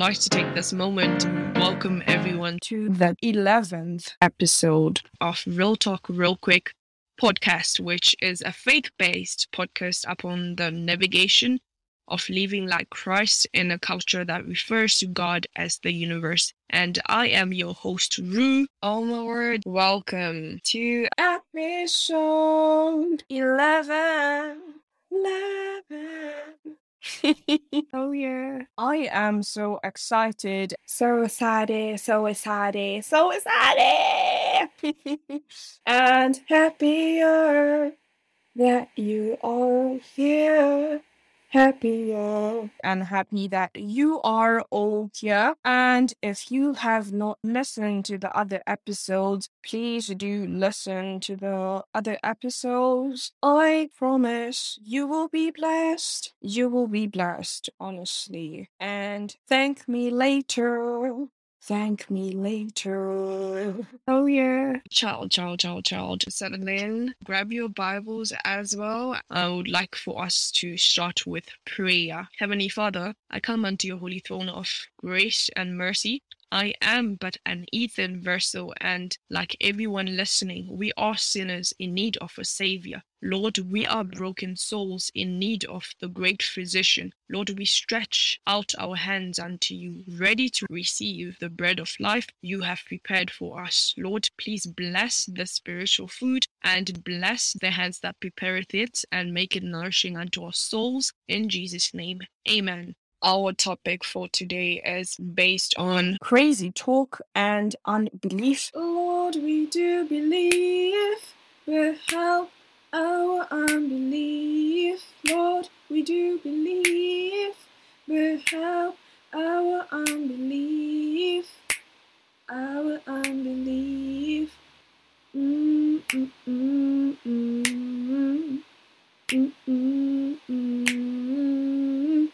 like to take this moment to welcome everyone to the 11th episode of Real Talk Real Quick podcast, which is a faith based podcast upon the navigation of living like Christ in a culture that refers to God as the universe. And I am your host, Rue. Oh my word, welcome to episode 11. 11. Oh yeah. I am so excited. So excited, so excited, so excited. and happier that you are here happier and happy that you are all here. And if you have not listened to the other episodes, please do listen to the other episodes. I promise you will be blessed. You will be blessed, honestly. And thank me later. Thank me later. Oh, yeah. Child, child, child, child. Settle in. Grab your Bibles as well. I would like for us to start with prayer. Heavenly Father, I come unto your holy throne of grace and mercy. I am but an earthen vessel, and like everyone listening, we are sinners in need of a Savior. Lord, we are broken souls in need of the great physician. Lord, we stretch out our hands unto you, ready to receive the bread of life you have prepared for us. Lord, please bless the spiritual food and bless the hands that prepareth it and make it nourishing unto our souls. In Jesus' name, amen. Our topic for today is based on crazy talk and unbelief. Lord, we do believe will help our unbelief. Lord, we do believe but help our unbelief. Our unbelief. Mm, mm, mm, mm, mm, mm, mm.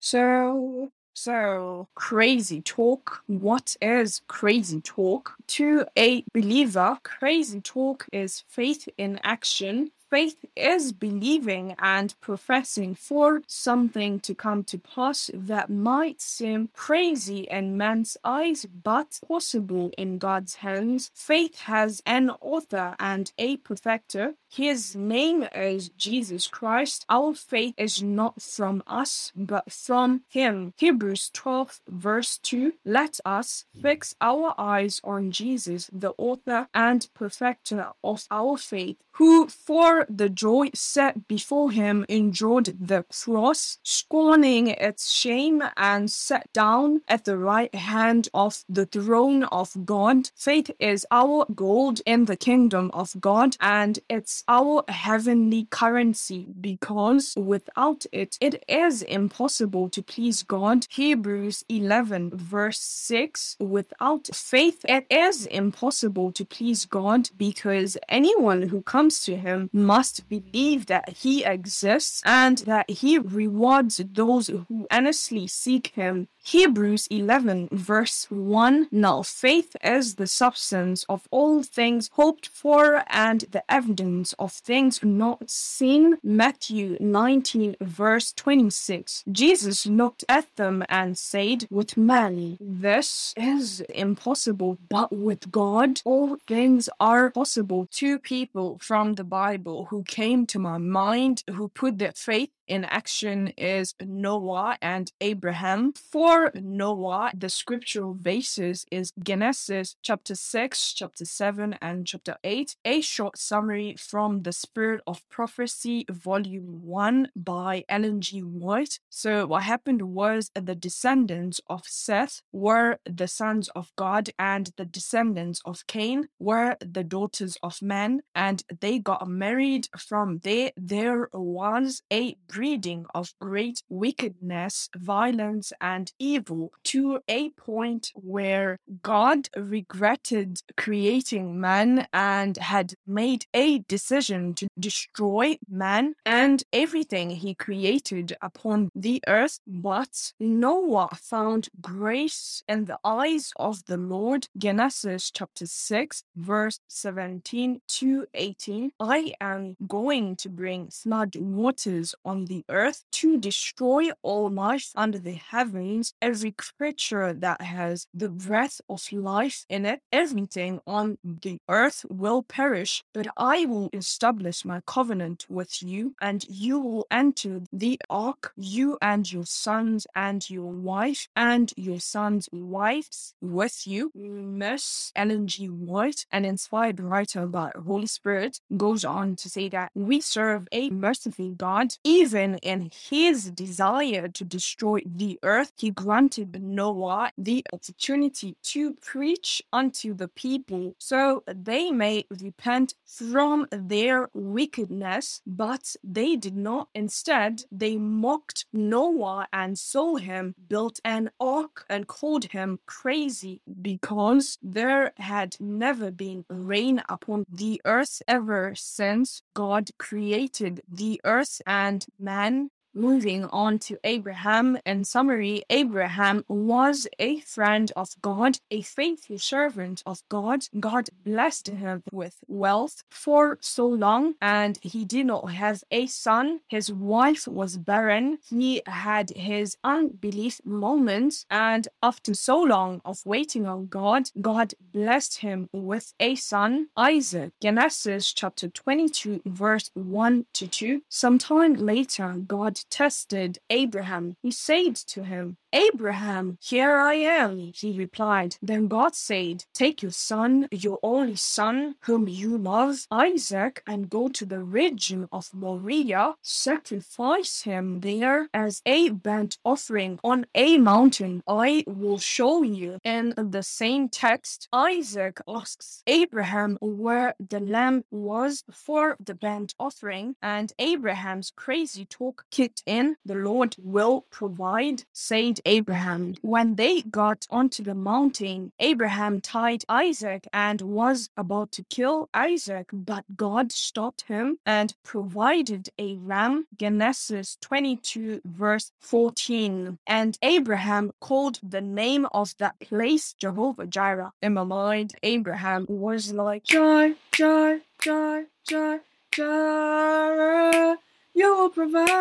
So, so crazy talk. What is crazy talk? To a believer, crazy talk is faith in action. Faith is believing and professing for something to come to pass that might seem crazy in man's eyes, but possible in God's hands. Faith has an author and a perfecter. His name is Jesus Christ. Our faith is not from us, but from Him. Hebrews 12, verse 2. Let us fix our eyes on Jesus, the author and perfecter of our faith, who for the joy set before him endured the cross, scorning its shame, and sat down at the right hand of the throne of God. Faith is our gold in the kingdom of God, and it's our heavenly currency because without it, it is impossible to please God. Hebrews 11, verse 6 Without faith, it is impossible to please God because anyone who comes to him must believe that he exists and that he rewards those who earnestly seek him. Hebrews 11, verse 1 Now faith is the substance of all things hoped for and the evidence of things not seen. Matthew 19, verse 26. Jesus looked at them and said, With man, this is impossible, but with God, all things are possible. Two people from the Bible who came to my mind who put their faith in action is Noah and Abraham. For Noah, the scriptural basis is Genesis chapter 6, chapter 7, and chapter 8. A short summary from The Spirit of Prophecy, volume 1 by Ellen G. White. So, what happened was the descendants of Seth were the sons of God, and the descendants of Cain were the daughters of men, and they got married. From there, there was a breeding of great wickedness, violence, and evil to a point where God regretted creating man and had made a decision to destroy man and everything he created upon the earth. But Noah found grace in the eyes of the Lord. Genesis chapter 6, verse 17 to 18. I am going to bring flood waters on the earth to destroy all life under the heavens, every creature that has the breath of life in it, everything on the earth will perish, but I will establish my covenant with you, and you will enter the ark, you and your sons and your wife and your sons' wives with you. Miss Ellen G. White, an inspired writer by Holy Spirit, goes on to say that we serve a merciful God. Even in his desire to destroy the earth, he granted Noah the opportunity to preach unto the people so they may repent from their wickedness, but they did not. Instead, they mocked Noah and saw him, built an ark, and called him crazy because there had never been rain upon the earth ever since God created the earth and man Moving on to Abraham. In summary, Abraham was a friend of God, a faithful servant of God. God blessed him with wealth for so long, and he did not have a son. His wife was barren. He had his unbelief moments, and after so long of waiting on God, God blessed him with a son, Isaac. Genesis chapter 22, verse 1 to 2. Sometime later, God tested Abraham. He said to him, Abraham, here I am, he replied. Then God said, Take your son, your only son, whom you love, Isaac, and go to the region of Moriah, sacrifice him there as a burnt offering on a mountain I will show you. In the same text, Isaac asks Abraham where the lamb was for the burnt offering, and Abraham's crazy talk kicked in. The Lord will provide, said Abraham. When they got onto the mountain, Abraham tied Isaac and was about to kill Isaac, but God stopped him and provided a ram. Genesis 22, verse 14. And Abraham called the name of that place Jehovah Jireh. In my mind, Abraham was like, Jai, Jai, Jai, Jireh, you will provide.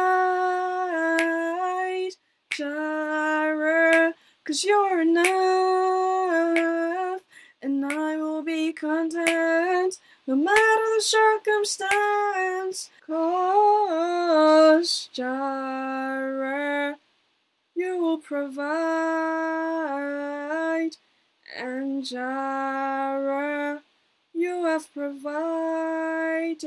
Jireh, cause you're enough, and I will be content no matter the circumstance. Cause Jireh, you will provide, and Jireh, you have provided.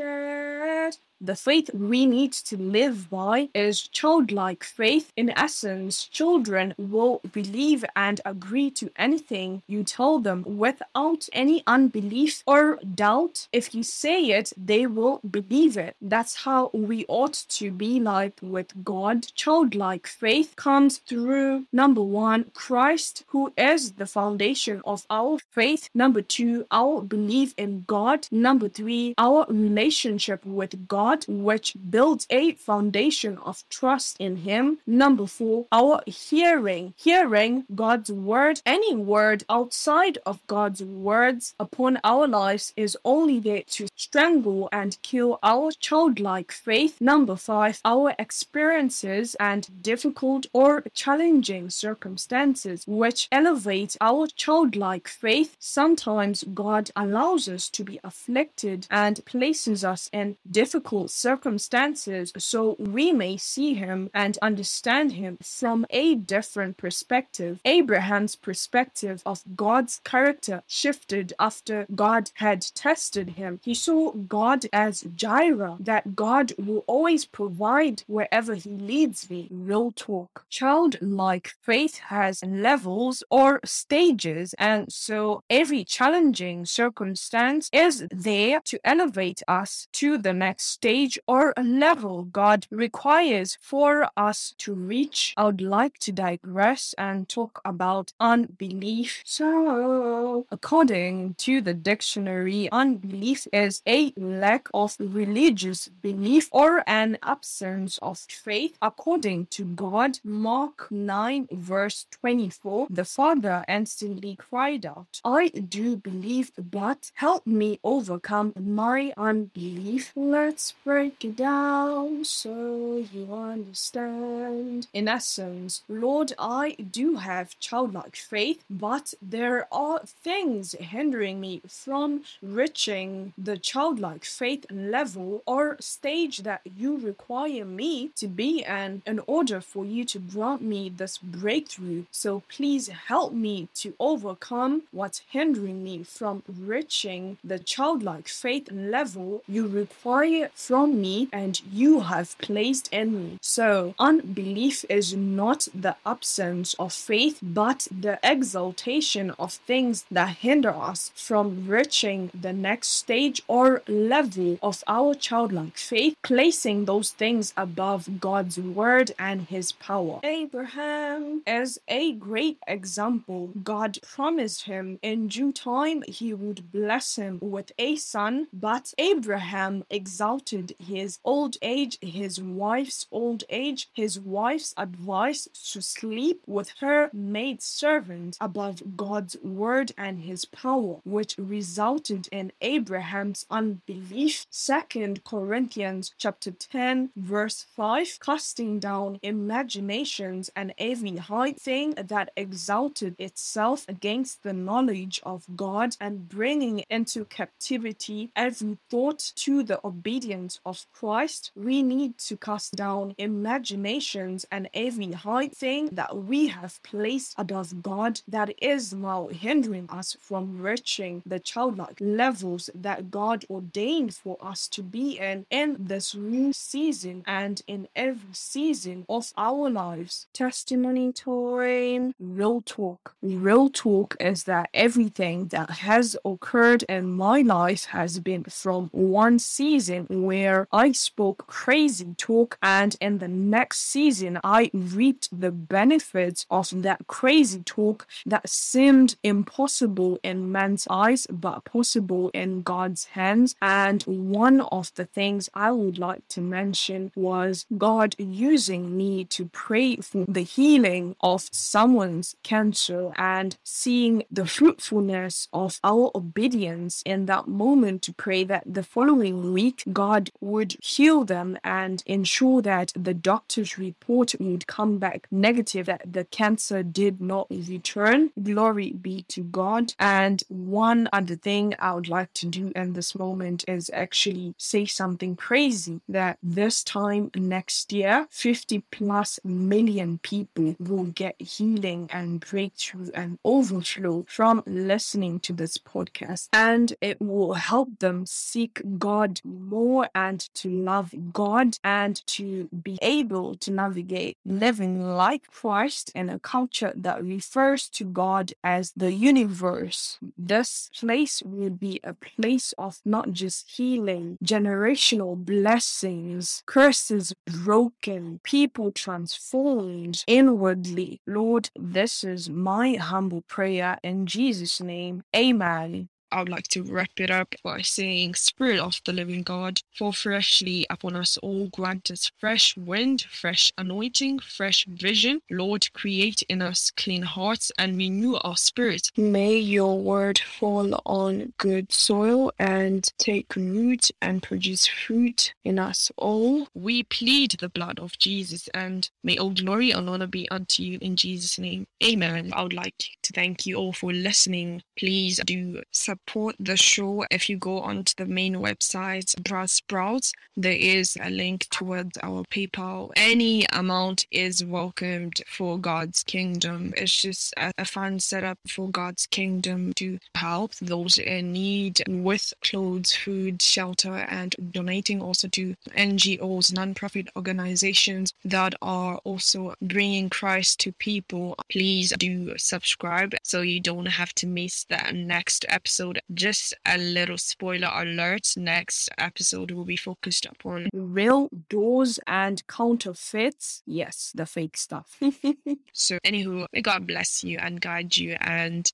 The faith we need to live by is childlike faith. In essence, children will believe and agree to anything you tell them without any unbelief or doubt. If you say it, they will believe it. That's how we ought to be like with God. Childlike faith comes through number one, Christ, who is the foundation of our faith. Number two, our belief in God. Number three, our relationship with God. God, which builds a foundation of trust in Him. Number four, our hearing. Hearing God's word. Any word outside of God's words upon our lives is only there to strangle and kill our childlike faith. Number five, our experiences and difficult or challenging circumstances which elevate our childlike faith. Sometimes God allows us to be afflicted and places us in difficult circumstances so we may see him and understand him from a different perspective. Abraham's perspective of God's character shifted after God had tested him. He saw God as Jireh, that God will always provide wherever he leads me. Real talk. Childlike faith has levels or stages, and so every challenging circumstance is there to elevate us to the next stage or level God requires for us to reach, I would like to digress and talk about unbelief. So, according to the dictionary, unbelief is a lack of religious belief or an absence of faith. According to God, Mark 9, verse 24, the father instantly cried out, I do believe, but help me overcome my unbelief. Let's break it down so you understand. In essence, Lord, I do have childlike faith, but there are things hindering me from reaching the childlike faith level or stage that you require me to be in in order for you to grant me this breakthrough. So please help me to overcome what's hindering me from reaching the childlike faith level you require from me and you have placed in me. So unbelief is not the absence of faith, but the exaltation of things that hinder us from reaching the next stage or level of our childlike faith, placing those things above God's word and his power. Abraham is a great example. God promised him in due time he would bless him with a son, but Abraham exalted his old age, his wife's old age, his wife's advice to sleep with her maid servant above God's word and his power, which resulted in Abraham's unbelief. Second Corinthians chapter 10 verse 5 casting down imaginations and every high thing that exalted itself against the knowledge of God and bringing into captivity every thought to the obedience of Christ. We need to cast down imaginations and every high thing that we have placed above God that is now hindering us from reaching the childlike levels that God ordained for us to be in in this new season and in every season of our lives. Testimony time, real talk. Real talk is that everything that has occurred in my life has been from one season where I spoke crazy talk, and in the next season, I reaped the benefits of that crazy talk that seemed impossible in man's eyes but possible in God's hands. And one of the things I would like to mention was God using me to pray for the healing of someone's cancer and seeing the fruitfulness of our obedience in that moment to pray that the following week God would heal them and ensure that the doctor's report would come back negative, that the cancer did not return. Glory be to God. And one other thing I would like to do in this moment is actually say something crazy that this time next year, 50 plus million people will get healing and breakthrough and overflow from listening to this podcast. And it will help them seek God more and to love God and to be able to navigate living like Christ in a culture that refers to God as the universe. This place will be a place of not just healing, generational blessings, curses broken, people transformed inwardly. Lord, this is my humble prayer in Jesus' name. Amen. I would like to wrap it up by saying, Spirit of the living God, fall freshly upon us all, grant us fresh wind, fresh anointing, fresh vision. Lord, create in us clean hearts and renew our spirit. May your word fall on good soil and take root and produce fruit in us all. We plead the blood of Jesus and may all glory and honor be unto you in Jesus' name. Amen. I would like to thank you all for listening. Please do subscribe support the show, if you go onto the main website, Buzzsprout, there is a link towards our PayPal. Any amount is welcomed for God's kingdom. It's just a, a fun setup for God's kingdom to help those in need with clothes, food, shelter, and donating also to NGOs, non-profit organizations that are also bringing Christ to people. Please do subscribe so you don't have to miss the next episode episode. Just a little spoiler alert next episode will be focused upon real doors and counterfeits. Yes, the fake stuff. so, anywho, may God bless you and guide you. And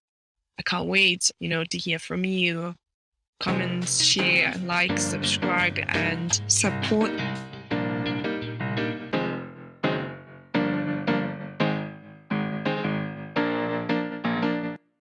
I can't wait, you know, to hear from you. Comments, share, like, subscribe, and support